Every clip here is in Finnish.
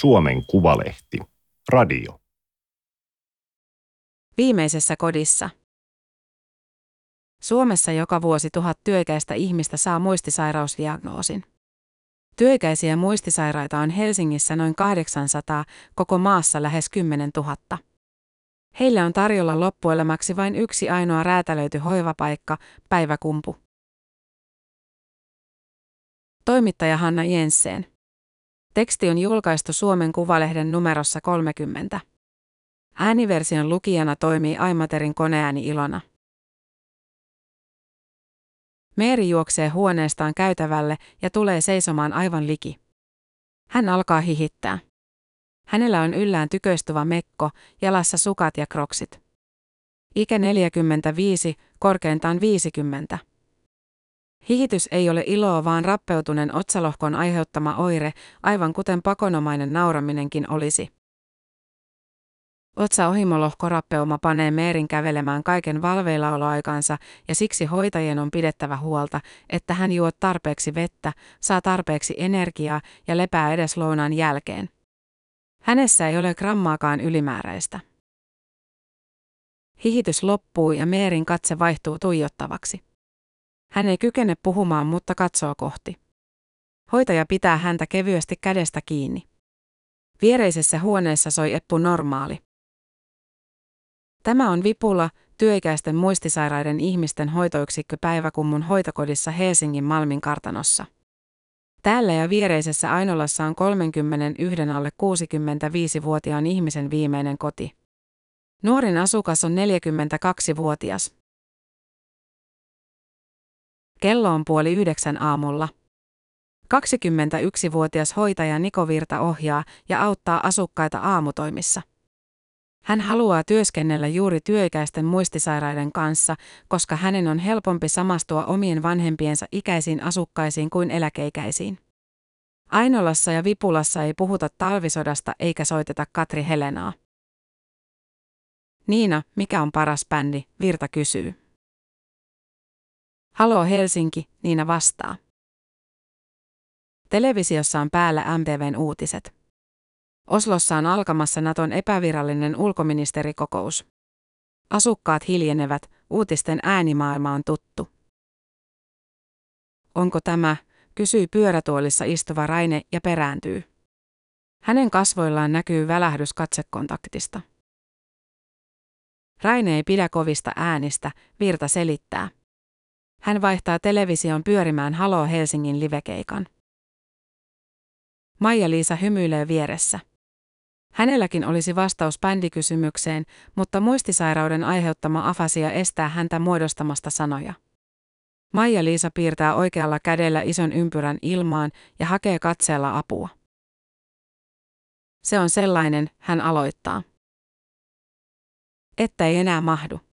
Suomen Kuvalehti. Radio. Viimeisessä kodissa. Suomessa joka vuosi tuhat työikäistä ihmistä saa muistisairausdiagnoosin. Työikäisiä muistisairaita on Helsingissä noin 800, koko maassa lähes 10 000. Heille on tarjolla loppuelämäksi vain yksi ainoa räätälöity hoivapaikka, päiväkumpu. Toimittaja Hanna Jensen. Teksti on julkaistu Suomen Kuvalehden numerossa 30. Ääniversion lukijana toimii Aimaterin koneääni Ilona. Meeri juoksee huoneestaan käytävälle ja tulee seisomaan aivan liki. Hän alkaa hihittää. Hänellä on yllään tyköistuva mekko, jalassa sukat ja kroksit. Ikä 45, korkeintaan 50. Hihitys ei ole iloa vaan rappeutuneen otsalohkon aiheuttama oire, aivan kuten pakonomainen nauraminenkin olisi. Otsa ohimolohko rappeuma panee Meerin kävelemään kaiken valveillaoloaikansa ja siksi hoitajien on pidettävä huolta, että hän juo tarpeeksi vettä, saa tarpeeksi energiaa ja lepää edes lounaan jälkeen. Hänessä ei ole grammaakaan ylimääräistä. Hihitys loppuu ja Meerin katse vaihtuu tuijottavaksi. Hän ei kykene puhumaan, mutta katsoo kohti. Hoitaja pitää häntä kevyesti kädestä kiinni. Viereisessä huoneessa soi Eppu normaali. Tämä on Vipula, työikäisten muistisairaiden ihmisten hoitoyksikkö Päiväkummun hoitokodissa Helsingin Malmin kartanossa. Täällä ja viereisessä Ainolassa on 31 alle 65-vuotiaan ihmisen viimeinen koti. Nuorin asukas on 42-vuotias. Kello on puoli yhdeksän aamulla. 21-vuotias hoitaja Niko Virta ohjaa ja auttaa asukkaita aamutoimissa. Hän haluaa työskennellä juuri työikäisten muistisairaiden kanssa, koska hänen on helpompi samastua omien vanhempiensa ikäisiin asukkaisiin kuin eläkeikäisiin. Ainolassa ja Vipulassa ei puhuta talvisodasta eikä soiteta Katri Helenaa. Niina, mikä on paras bändi, Virta kysyy. Halo Helsinki, Niina vastaa. Televisiossa on päällä MTVn uutiset. Oslossa on alkamassa Naton epävirallinen ulkoministerikokous. Asukkaat hiljenevät, uutisten äänimaailma on tuttu. Onko tämä, kysyy pyörätuolissa istuva Raine ja perääntyy. Hänen kasvoillaan näkyy välähdys katsekontaktista. Raine ei pidä kovista äänistä, Virta selittää. Hän vaihtaa television pyörimään Halo Helsingin livekeikan. Maija-Liisa hymyilee vieressä. Hänelläkin olisi vastaus bändikysymykseen, mutta muistisairauden aiheuttama afasia estää häntä muodostamasta sanoja. Maija-Liisa piirtää oikealla kädellä ison ympyrän ilmaan ja hakee katseella apua. Se on sellainen, hän aloittaa. Että ei enää mahdu.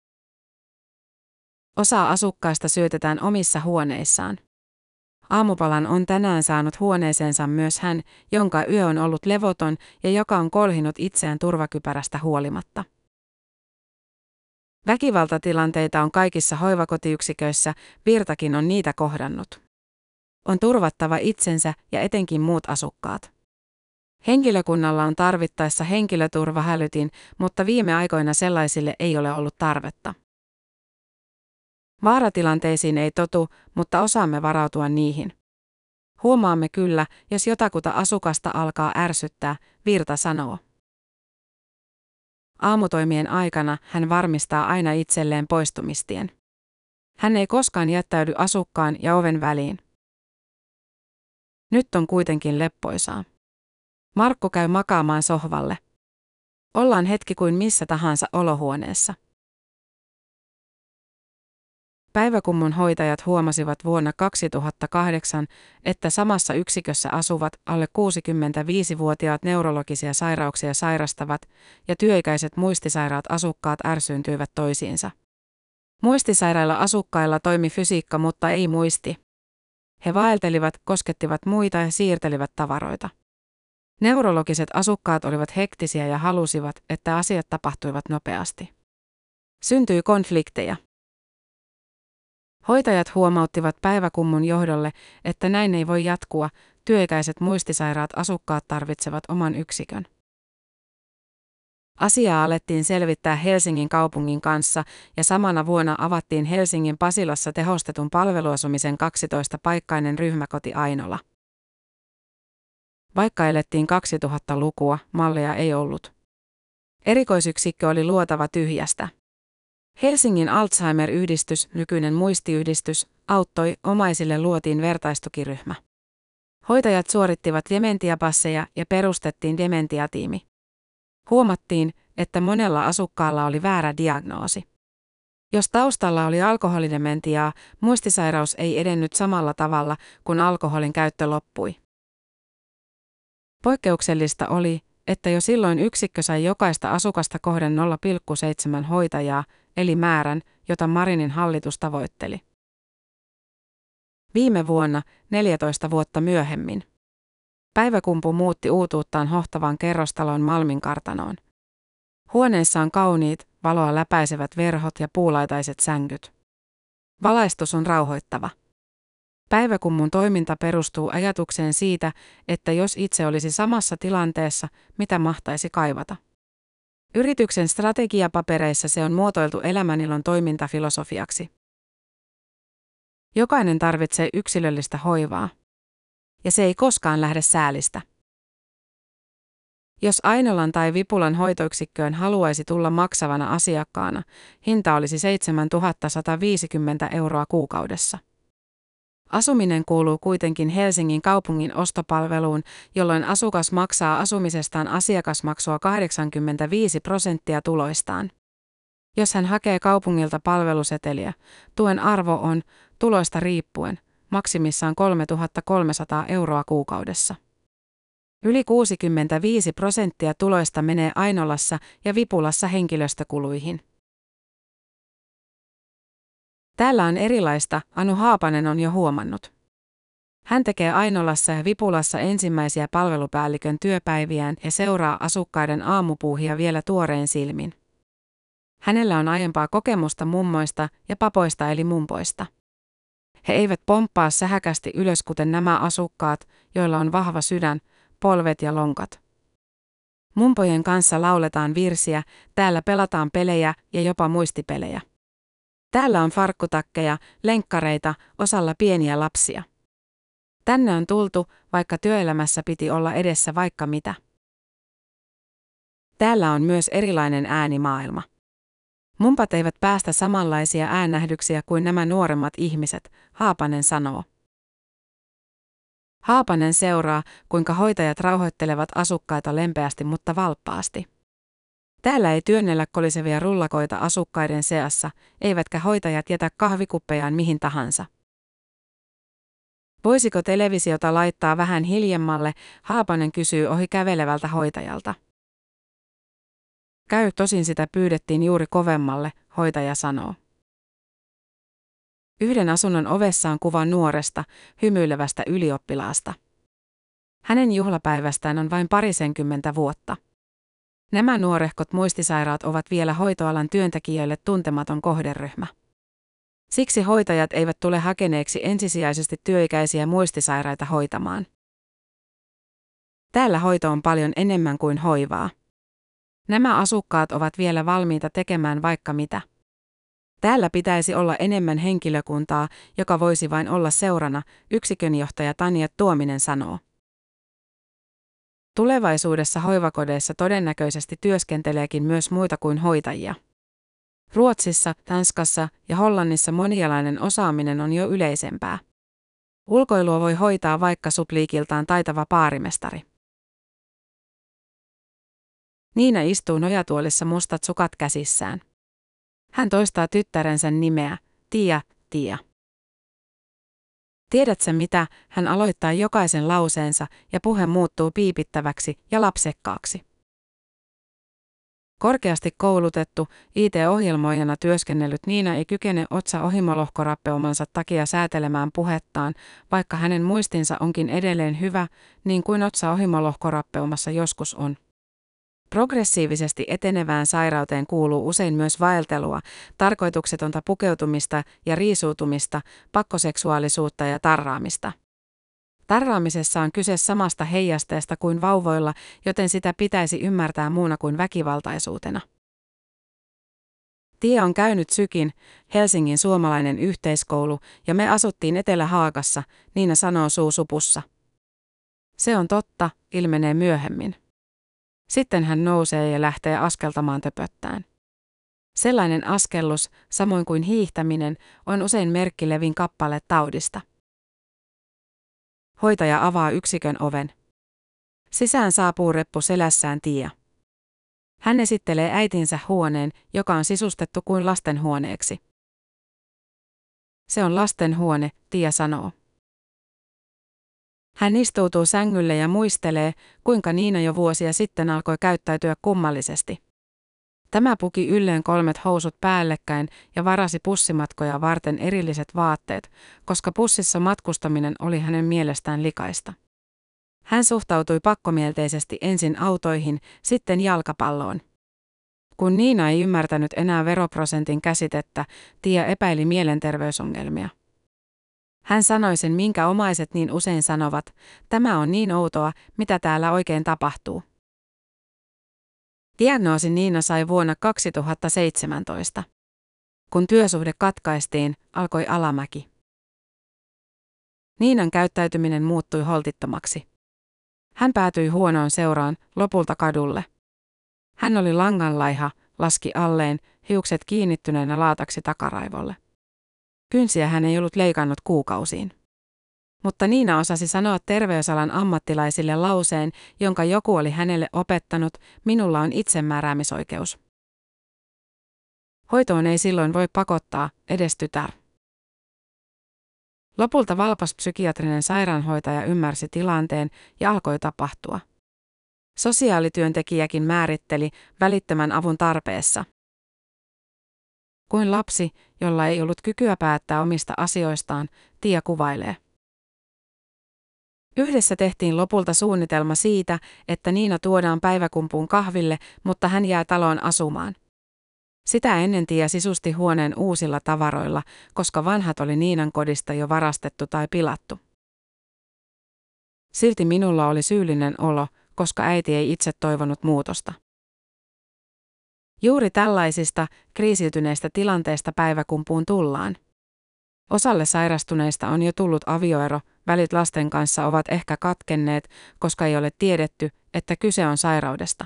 Osa asukkaista syötetään omissa huoneissaan. Aamupalan on tänään saanut huoneeseensa myös hän, jonka yö on ollut levoton ja joka on kolhinut itseään turvakypärästä huolimatta. Väkivaltatilanteita on kaikissa hoivakotiyksiköissä, Virtakin on niitä kohdannut. On turvattava itsensä ja etenkin muut asukkaat. Henkilökunnalla on tarvittaessa henkilöturvahälytin, mutta viime aikoina sellaisille ei ole ollut tarvetta. Vaaratilanteisiin ei totu, mutta osaamme varautua niihin. Huomaamme kyllä, jos jotakuta asukasta alkaa ärsyttää, Virta sanoo. Aamutoimien aikana hän varmistaa aina itselleen poistumistien. Hän ei koskaan jättäydy asukkaan ja oven väliin. Nyt on kuitenkin leppoisaa. Markku käy makaamaan sohvalle. Ollaan hetki kuin missä tahansa olohuoneessa. Päiväkummun hoitajat huomasivat vuonna 2008, että samassa yksikössä asuvat alle 65-vuotiaat neurologisia sairauksia sairastavat ja työikäiset muistisairaat asukkaat ärsyyntyivät toisiinsa. Muistisairailla asukkailla toimi fysiikka, mutta ei muisti. He vaeltelivat, koskettivat muita ja siirtelivät tavaroita. Neurologiset asukkaat olivat hektisiä ja halusivat, että asiat tapahtuivat nopeasti. Syntyi konflikteja. Hoitajat huomauttivat päiväkummun johdolle, että näin ei voi jatkua, työikäiset muistisairaat asukkaat tarvitsevat oman yksikön. Asiaa alettiin selvittää Helsingin kaupungin kanssa ja samana vuonna avattiin Helsingin Pasilassa tehostetun palveluasumisen 12-paikkainen ryhmäkoti Ainola. Vaikka elettiin 2000-lukua, malleja ei ollut. Erikoisyksikkö oli luotava tyhjästä. Helsingin Alzheimer-yhdistys, nykyinen muistiyhdistys, auttoi, omaisille luotiin vertaistukiryhmä. Hoitajat suorittivat dementiapasseja ja perustettiin dementiatiimi. Huomattiin, että monella asukkaalla oli väärä diagnoosi. Jos taustalla oli alkoholidementiaa, muistisairaus ei edennyt samalla tavalla, kun alkoholin käyttö loppui. Poikkeuksellista oli, että jo silloin yksikkö sai jokaista asukasta kohden 0,7 hoitajaa, eli määrän, jota Marinin hallitus tavoitteli. Viime vuonna, 14 vuotta myöhemmin, Päiväkumpu muutti uutuuttaan hohtavan kerrostalon Malmin kartanoon. Huoneessa on kauniit, valoa läpäisevät verhot ja puulaitaiset sängyt. Valaistus on rauhoittava. Päiväkummun toiminta perustuu ajatukseen siitä, että jos itse olisi samassa tilanteessa, mitä mahtaisi kaivata. Yrityksen strategiapapereissa se on muotoiltu elämänilon toimintafilosofiaksi. Jokainen tarvitsee yksilöllistä hoivaa. Ja se ei koskaan lähde säälistä. Jos Ainolan tai Vipulan hoitoyksikköön haluaisi tulla maksavana asiakkaana, hinta olisi 7150 euroa kuukaudessa. Asuminen kuuluu kuitenkin Helsingin kaupungin ostopalveluun, jolloin asukas maksaa asumisestaan asiakasmaksua 85 prosenttia tuloistaan. Jos hän hakee kaupungilta palveluseteliä, tuen arvo on, tuloista riippuen, maksimissaan 3300 euroa kuukaudessa. Yli 65 prosenttia tuloista menee Ainolassa ja Vipulassa henkilöstökuluihin. Täällä on erilaista, Anu Haapanen on jo huomannut. Hän tekee Ainolassa ja Vipulassa ensimmäisiä palvelupäällikön työpäiviään ja seuraa asukkaiden aamupuuhia vielä tuoreen silmin. Hänellä on aiempaa kokemusta mummoista ja papoista eli mumpoista. He eivät pomppaa sähäkästi ylös kuten nämä asukkaat, joilla on vahva sydän, polvet ja lonkat. Mumpojen kanssa lauletaan virsiä, täällä pelataan pelejä ja jopa muistipelejä. Täällä on farkkutakkeja, lenkkareita, osalla pieniä lapsia. Tänne on tultu, vaikka työelämässä piti olla edessä vaikka mitä. Täällä on myös erilainen äänimaailma. Mumpat eivät päästä samanlaisia äänähdyksiä kuin nämä nuoremmat ihmiset, Haapanen sanoo. Haapanen seuraa, kuinka hoitajat rauhoittelevat asukkaita lempeästi mutta valppaasti. Täällä ei työnnellä kolisevia rullakoita asukkaiden seassa, eivätkä hoitajat jätä kahvikuppejaan mihin tahansa. Voisiko televisiota laittaa vähän hiljemmalle, Haapanen kysyy ohi kävelevältä hoitajalta. Käy tosin sitä pyydettiin juuri kovemmalle, hoitaja sanoo. Yhden asunnon ovessa on kuva nuoresta, hymyilevästä ylioppilaasta. Hänen juhlapäivästään on vain parisenkymmentä vuotta. Nämä nuorehkot muistisairaat ovat vielä hoitoalan työntekijöille tuntematon kohderyhmä. Siksi hoitajat eivät tule hakeneeksi ensisijaisesti työikäisiä muistisairaita hoitamaan. Täällä hoito on paljon enemmän kuin hoivaa. Nämä asukkaat ovat vielä valmiita tekemään vaikka mitä. Täällä pitäisi olla enemmän henkilökuntaa, joka voisi vain olla seurana, yksikönjohtaja Tanja Tuominen sanoo. Tulevaisuudessa hoivakodeissa todennäköisesti työskenteleekin myös muita kuin hoitajia. Ruotsissa, Tanskassa ja Hollannissa monialainen osaaminen on jo yleisempää. Ulkoilua voi hoitaa vaikka supliikiltaan taitava paarimestari. Niina istuu nojatuolissa mustat sukat käsissään. Hän toistaa tyttärensä nimeä, Tia, Tia. Tiedätkö mitä, hän aloittaa jokaisen lauseensa ja puhe muuttuu piipittäväksi ja lapsekkaaksi. Korkeasti koulutettu, IT-ohjelmoijana työskennellyt Niina ei kykene otsa ohimolohkorappeumansa takia säätelemään puhettaan, vaikka hänen muistinsa onkin edelleen hyvä, niin kuin otsa ohimolohkorappeumassa joskus on. Progressiivisesti etenevään sairauteen kuuluu usein myös vaeltelua, tarkoituksetonta pukeutumista ja riisuutumista, pakkoseksuaalisuutta ja tarraamista. Tarraamisessa on kyse samasta heijasteesta kuin vauvoilla, joten sitä pitäisi ymmärtää muuna kuin väkivaltaisuutena. Tie on käynyt Sykin, Helsingin suomalainen yhteiskoulu, ja me asuttiin Etelä-Haagassa, Niina sanoo suusupussa. Se on totta, ilmenee myöhemmin. Sitten hän nousee ja lähtee askeltamaan töpöttään. Sellainen askellus, samoin kuin hiihtäminen, on usein merkki Levin kappale taudista. Hoitaja avaa yksikön oven. Sisään saapuu reppu selässään Tia. Hän esittelee äitinsä huoneen, joka on sisustettu kuin lastenhuoneeksi. Se on lastenhuone, Tia sanoo. Hän istuutuu sängylle ja muistelee, kuinka Niina jo vuosia sitten alkoi käyttäytyä kummallisesti. Tämä puki ylleen kolmet housut päällekkäin ja varasi pussimatkoja varten erilliset vaatteet, koska pussissa matkustaminen oli hänen mielestään likaista. Hän suhtautui pakkomielteisesti ensin autoihin, sitten jalkapalloon. Kun Niina ei ymmärtänyt enää veroprosentin käsitettä, Tia epäili mielenterveysongelmia. Hän sanoi sen, minkä omaiset niin usein sanovat, tämä on niin outoa, mitä täällä oikein tapahtuu. Diagnoosi Niina sai vuonna 2017. Kun työsuhde katkaistiin, alkoi alamäki. Niinan käyttäytyminen muuttui holtittomaksi. Hän päätyi huonoon seuraan, lopulta kadulle. Hän oli langanlaiha, laski alleen, hiukset kiinnittyneenä laataksi takaraivolle. Kynsiä hän ei ollut leikannut kuukausiin. Mutta Niina osasi sanoa terveysalan ammattilaisille lauseen, jonka joku oli hänelle opettanut, minulla on itsemääräämisoikeus. Hoitoon ei silloin voi pakottaa, edes tytär. Lopulta valpas psykiatrinen sairaanhoitaja ymmärsi tilanteen ja alkoi tapahtua. Sosiaalityöntekijäkin määritteli välittömän avun tarpeessa. Kuin lapsi, jolla ei ollut kykyä päättää omista asioistaan, Tia kuvailee. Yhdessä tehtiin lopulta suunnitelma siitä, että Niina tuodaan päiväkumpuun kahville, mutta hän jää taloon asumaan. Sitä ennen Tia sisusti huoneen uusilla tavaroilla, koska vanhat oli Niinan kodista jo varastettu tai pilattu. Silti minulla oli syyllinen olo, koska äiti ei itse toivonut muutosta. Juuri tällaisista kriisiytyneistä tilanteista päiväkumpuun tullaan. Osalle sairastuneista on jo tullut avioero, välit lasten kanssa ovat ehkä katkenneet, koska ei ole tiedetty, että kyse on sairaudesta.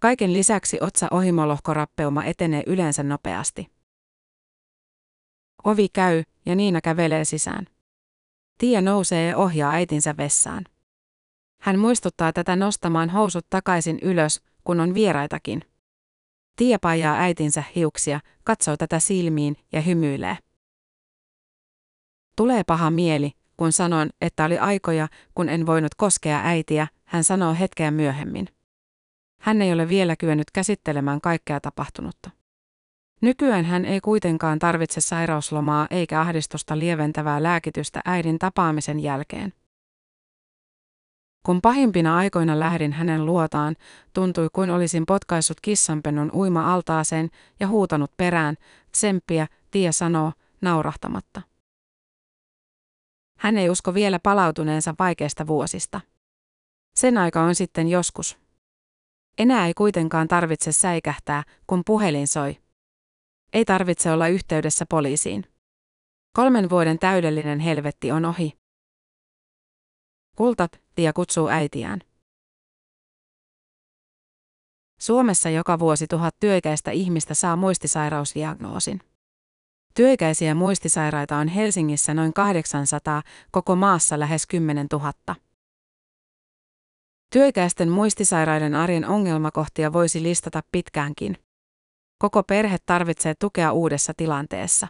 Kaiken lisäksi otsa ohimolohkorappeuma etenee yleensä nopeasti. Ovi käy ja Niina kävelee sisään. Tia nousee ja ohjaa äitinsä vessaan. Hän muistuttaa tätä nostamaan housut takaisin ylös, kun on vieraitakin. Tia paijaa äitinsä hiuksia, katsoo tätä silmiin ja hymyilee. Tulee paha mieli, kun sanon, että oli aikoja, kun en voinut koskea äitiä, hän sanoo hetkeä myöhemmin. Hän ei ole vielä kyennyt käsittelemään kaikkea tapahtunutta. Nykyään hän ei kuitenkaan tarvitse sairauslomaa eikä ahdistusta lieventävää lääkitystä äidin tapaamisen jälkeen. Kun pahimpina aikoina lähdin hänen luotaan, tuntui kuin olisin potkaissut kissanpennun uima-altaaseen ja huutanut perään, tsemppiä, Tia sanoo, naurahtamatta. Hän ei usko vielä palautuneensa vaikeista vuosista. Sen aika on sitten joskus. Enää ei kuitenkaan tarvitse säikähtää, kun puhelin soi. Ei tarvitse olla yhteydessä poliisiin. Kolmen vuoden täydellinen helvetti on ohi. Kultat, Tia kutsuu äitiään. Suomessa joka vuosi tuhat työikäistä ihmistä saa muistisairausdiagnoosin. Työikäisiä muistisairaita on Helsingissä noin 800, koko maassa lähes 10 000. Työikäisten muistisairaiden arjen ongelmakohtia voisi listata pitkäänkin. Koko perhe tarvitsee tukea uudessa tilanteessa.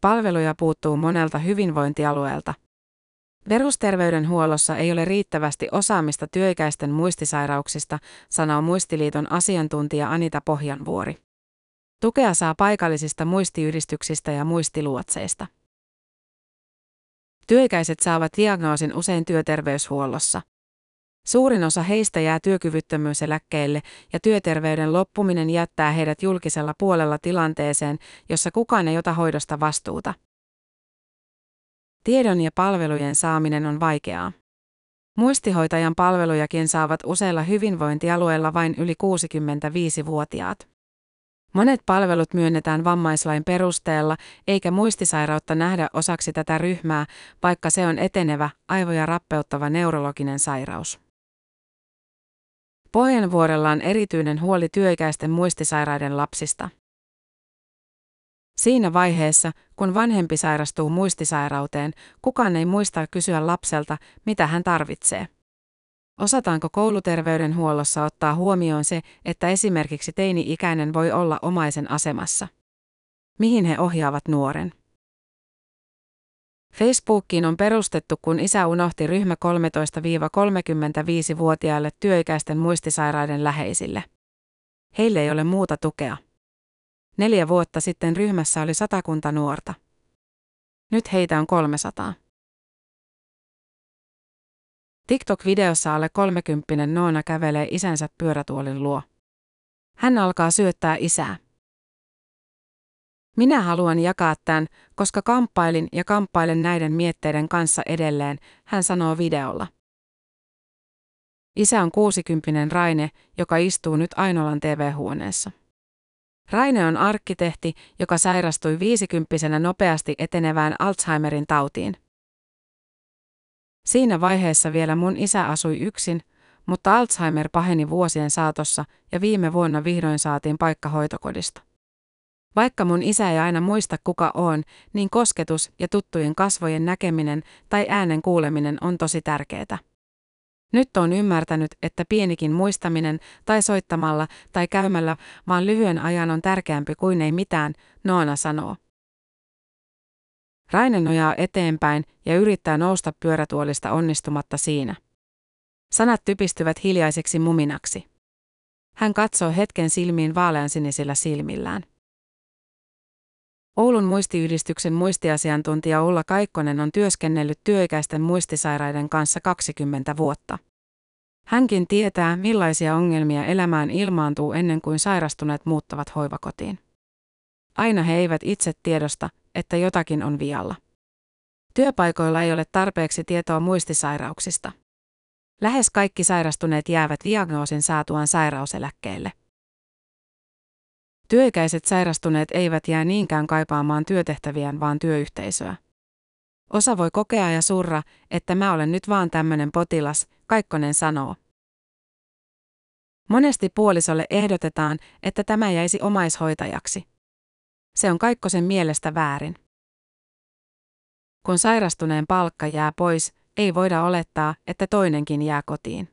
Palveluja puuttuu monelta hyvinvointialueelta. Perusterveydenhuollossa ei ole riittävästi osaamista työikäisten muistisairauksista, sanoo Muistiliiton asiantuntija Anita Pohjanvuori. Tukea saa paikallisista muistiyhdistyksistä ja muistiluotseista. Työikäiset saavat diagnoosin usein työterveyshuollossa. Suurin osa heistä jää työkyvyttömyyseläkkeelle ja työterveyden loppuminen jättää heidät julkisella puolella tilanteeseen, jossa kukaan ei ota hoidosta vastuuta. Tiedon ja palvelujen saaminen on vaikeaa. Muistihoitajan palvelujakin saavat useilla hyvinvointialueilla vain yli 65-vuotiaat. Monet palvelut myönnetään vammaislain perusteella, eikä muistisairautta nähdä osaksi tätä ryhmää, vaikka se on etenevä, aivoja rappeuttava neurologinen sairaus. Pohjanvuorella on erityinen huoli työikäisten muistisairaiden lapsista. Siinä vaiheessa, kun vanhempi sairastuu muistisairauteen, kukaan ei muista kysyä lapselta, mitä hän tarvitsee. Osataanko kouluterveydenhuollossa ottaa huomioon se, että esimerkiksi teini-ikäinen voi olla omaisen asemassa? Mihin he ohjaavat nuoren? Facebookiin on perustettu, kun isä unohti ryhmä 13-35-vuotiaille työikäisten muistisairaiden läheisille. Heille ei ole muuta tukea. Neljä vuotta sitten ryhmässä oli satakunta nuorta. Nyt heitä on 300. TikTok-videossa alle 30 Noona kävelee isänsä pyörätuolin luo. Hän alkaa syöttää isää. Minä haluan jakaa tämän, koska kamppailin ja kamppailen näiden mietteiden kanssa edelleen, hän sanoo videolla. Isä on 60 Raine, joka istuu nyt Ainolan TV-huoneessa. Raine on arkkitehti, joka sairastui viisikymppisenä nopeasti etenevään Alzheimerin tautiin. Siinä vaiheessa vielä mun isä asui yksin, mutta Alzheimer paheni vuosien saatossa ja viime vuonna vihdoin saatiin paikka hoitokodista. Vaikka mun isä ei aina muista kuka on, niin kosketus ja tuttujen kasvojen näkeminen tai äänen kuuleminen on tosi tärkeää. Nyt on ymmärtänyt, että pienikin muistaminen tai soittamalla tai käymällä vaan lyhyen ajan on tärkeämpi kuin ei mitään, Noona sanoo. Raine nojaa eteenpäin ja yrittää nousta pyörätuolista onnistumatta siinä. Sanat typistyvät hiljaiseksi muminaksi. Hän katsoo hetken silmiin vaaleansinisillä silmillään. Oulun muistiyhdistyksen muistiasiantuntija Ulla Kaikkonen on työskennellyt työikäisten muistisairaiden kanssa 20 vuotta. Hänkin tietää, millaisia ongelmia elämään ilmaantuu ennen kuin sairastuneet muuttavat hoivakotiin. Aina he eivät itse tiedosta, että jotakin on vialla. Työpaikoilla ei ole tarpeeksi tietoa muistisairauksista. Lähes kaikki sairastuneet jäävät diagnoosin saatuaan sairauseläkkeelle. Työikäiset sairastuneet eivät jää niinkään kaipaamaan työtehtäviään, vaan työyhteisöä. Osa voi kokea ja surra, että mä olen nyt vaan tämmönen potilas, Kaikkonen sanoo. Monesti puolisolle ehdotetaan, että tämä jäisi omaishoitajaksi. Se on Kaikkosen mielestä väärin. Kun sairastuneen palkka jää pois, ei voida olettaa, että toinenkin jää kotiin.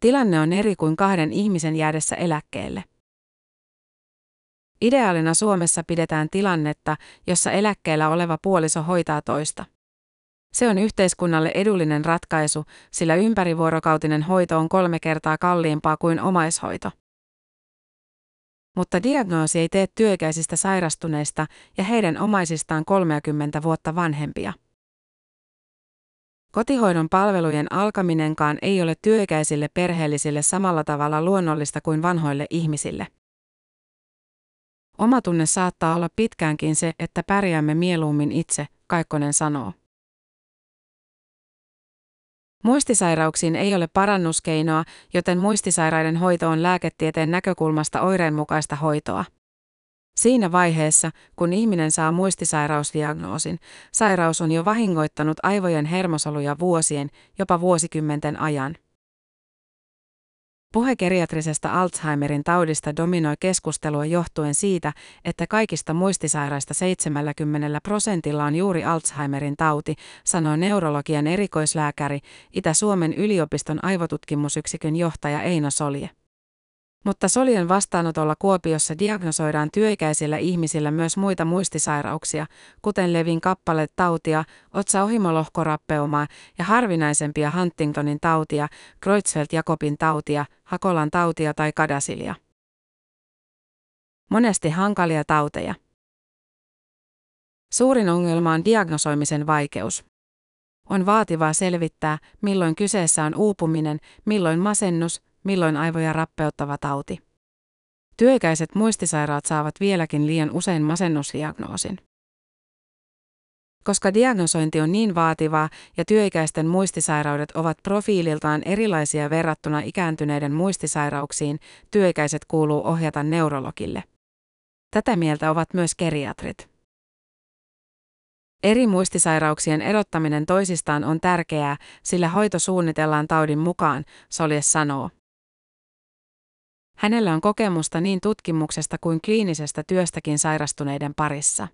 Tilanne on eri kuin kahden ihmisen jäädessä eläkkeelle. Ideaalina Suomessa pidetään tilannetta, jossa eläkkeellä oleva puoliso hoitaa toista. Se on yhteiskunnalle edullinen ratkaisu, sillä ympärivuorokautinen hoito on kolme kertaa kalliimpaa kuin omaishoito. Mutta diagnoosi ei tee työikäisistä sairastuneista ja heidän omaisistaan 30 vuotta vanhempia. Kotihoidon palvelujen alkaminenkaan ei ole työikäisille perheellisille samalla tavalla luonnollista kuin vanhoille ihmisille. Omatunne saattaa olla pitkäänkin se, että pärjäämme mieluummin itse, Kaikkonen sanoo. Muistisairauksiin ei ole parannuskeinoa, joten muistisairaiden hoito on lääketieteen näkökulmasta oireenmukaista hoitoa. Siinä vaiheessa, kun ihminen saa muistisairausdiagnoosin, sairaus on jo vahingoittanut aivojen hermosoluja vuosien, jopa vuosikymmenten ajan. Puhe geriatrisesta Alzheimerin taudista dominoi keskustelua johtuen siitä, että kaikista muistisairaista 70 prosentilla on juuri Alzheimerin tauti, sanoi neurologian erikoislääkäri, Itä-Suomen yliopiston aivotutkimusyksikön johtaja Eino Solje. Mutta solien vastaanotolla Kuopiossa diagnosoidaan työikäisillä ihmisillä myös muita muistisairauksia, kuten Levin kappaletautia, otsaohimolohkorappeumaa ja harvinaisempia Huntingtonin tautia, Creutzfeldt-Jakobin tautia, Hakolan tautia tai kadasilia. Monesti hankalia tauteja. Suurin ongelma on diagnosoimisen vaikeus. On vaativaa selvittää, milloin kyseessä on uupuminen, milloin masennus, milloin aivoja rappeuttava tauti. Työikäiset muistisairaat saavat vieläkin liian usein masennusdiagnoosin. Koska diagnosointi on niin vaativaa ja työikäisten muistisairaudet ovat profiililtaan erilaisia verrattuna ikääntyneiden muistisairauksiin, työikäiset kuuluu ohjata neurologille. Tätä mieltä ovat myös geriatrit. Eri muistisairauksien erottaminen toisistaan on tärkeää, sillä hoito suunnitellaan taudin mukaan, Soljes sanoo. Hänellä on kokemusta niin tutkimuksesta kuin kliinisestä työstäkin sairastuneiden parissa.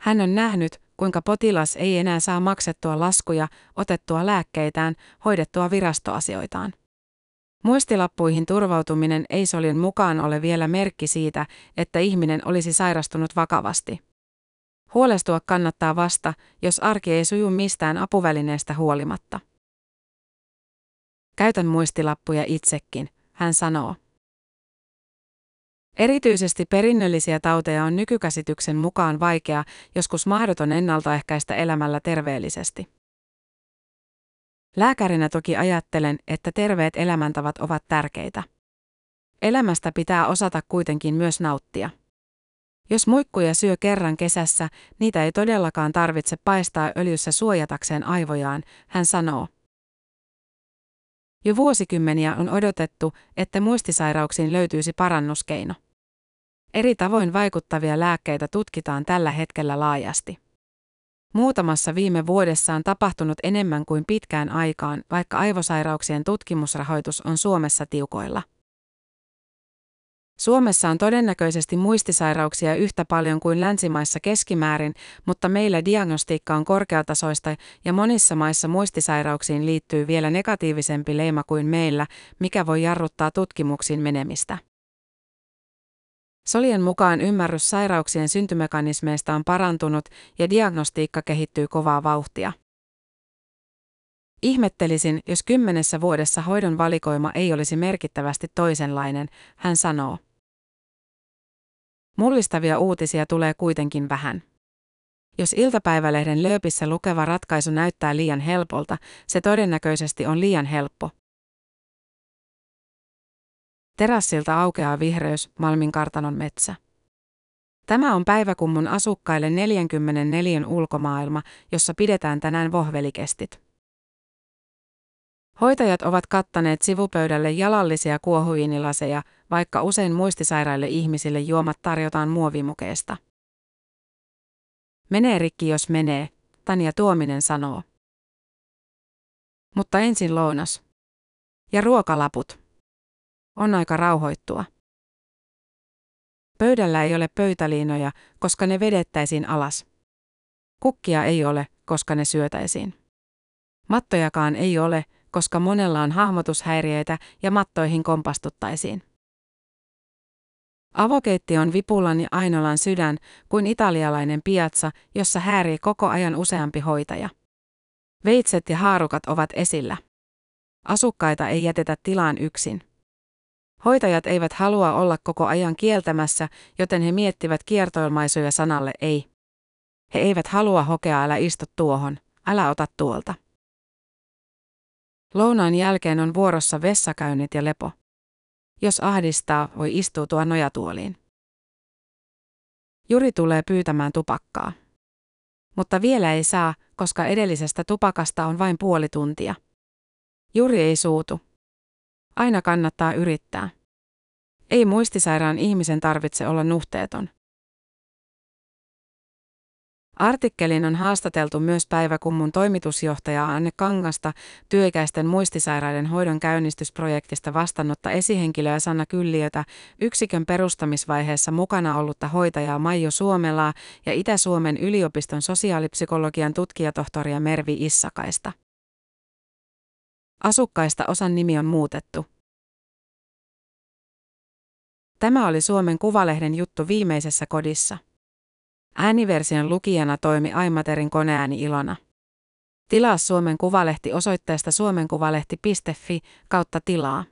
Hän on nähnyt, kuinka potilas ei enää saa maksettua laskuja, otettua lääkkeitään, hoidettua virastoasioitaan. Muistilappuihin turvautuminen ei solin mukaan ole vielä merkki siitä, että ihminen olisi sairastunut vakavasti. Huolestua kannattaa vasta, jos arki ei suju mistään apuvälineestä huolimatta. Käytän muistilappuja itsekin, hän sanoo. Erityisesti perinnöllisiä tauteja on nykykäsityksen mukaan vaikea, joskus mahdoton ennaltaehkäistä elämällä terveellisesti. Lääkärinä toki ajattelen, että terveet elämäntavat ovat tärkeitä. Elämästä pitää osata kuitenkin myös nauttia. Jos muikkuja syö kerran kesässä, niitä ei todellakaan tarvitse paistaa öljyssä suojatakseen aivojaan, hän sanoo. Jo vuosikymmeniä on odotettu, että muistisairauksiin löytyisi parannuskeino. Eri tavoin vaikuttavia lääkkeitä tutkitaan tällä hetkellä laajasti. Muutamassa viime vuodessa on tapahtunut enemmän kuin pitkään aikaan, vaikka aivosairauksien tutkimusrahoitus on Suomessa tiukoilla. Suomessa on todennäköisesti muistisairauksia yhtä paljon kuin länsimaissa keskimäärin, mutta meillä diagnostiikka on korkeatasoista ja monissa maissa muistisairauksiin liittyy vielä negatiivisempi leima kuin meillä, mikä voi jarruttaa tutkimuksiin menemistä. Solien mukaan ymmärrys sairauksien syntymekanismeista on parantunut ja diagnostiikka kehittyy kovaa vauhtia. Ihmettelisin, jos kymmenessä vuodessa hoidon valikoima ei olisi merkittävästi toisenlainen, hän sanoo. Mullistavia uutisia tulee kuitenkin vähän. Jos iltapäivälehden lööpissä lukeva ratkaisu näyttää liian helpolta, se todennäköisesti on liian helppo. Terassilta aukeaa vihreys, Malmin kartanon metsä. Tämä on päiväkummun asukkaille 44 ulkomaailma, jossa pidetään tänään vohvelikestit. Hoitajat ovat kattaneet sivupöydälle jalallisia kuohuinilaseja, vaikka usein muistisairaille ihmisille juomat tarjotaan muovimukeesta. Menee rikki jos menee, Tanja Tuominen sanoo. Mutta ensin lounas. Ja ruokalaput. On aika rauhoittua. Pöydällä ei ole pöytäliinoja, koska ne vedettäisiin alas. Kukkia ei ole, koska ne syötäisiin. Mattojakaan ei ole, koska monella on hahmotushäiriöitä ja mattoihin kompastuttaisiin. Avokeitti on Vipulan ja Ainolan sydän kuin italialainen piazza, jossa häärii koko ajan useampi hoitaja. Veitset ja haarukat ovat esillä. Asukkaita ei jätetä tilaan yksin. Hoitajat eivät halua olla koko ajan kieltämässä, joten he miettivät kiertoilmaisuja sanalle ei. He eivät halua hokea älä istu tuohon, älä ota tuolta. Lounaan jälkeen on vuorossa vessakäynnit ja lepo. Jos ahdistaa, voi istuutua nojatuoliin. Juri tulee pyytämään tupakkaa. Mutta vielä ei saa, koska edellisestä tupakasta on vain puoli tuntia. Juri ei suutu. Aina kannattaa yrittää. Ei muistisairaan ihmisen tarvitse olla nuhteeton. Artikkelin on haastateltu myös Päiväkummun toimitusjohtaja Anne Kangasta, työikäisten muistisairaiden hoidon käynnistysprojektista vastannutta esihenkilöä Sanna Kylliötä, yksikön perustamisvaiheessa mukana ollutta hoitajaa Maijo Suomelaa ja Itä-Suomen yliopiston sosiaalipsykologian tutkijatohtoria Mervi Issakaista. Asukkaista osan nimi on muutettu. Tämä oli Suomen Kuvalehden juttu viimeisessä kodissa. Ääniversion lukijana toimi Aimaterin koneääni Ilona. Tilaa Suomen Kuvalehti osoitteesta suomenkuvalehti.fi kautta tilaa.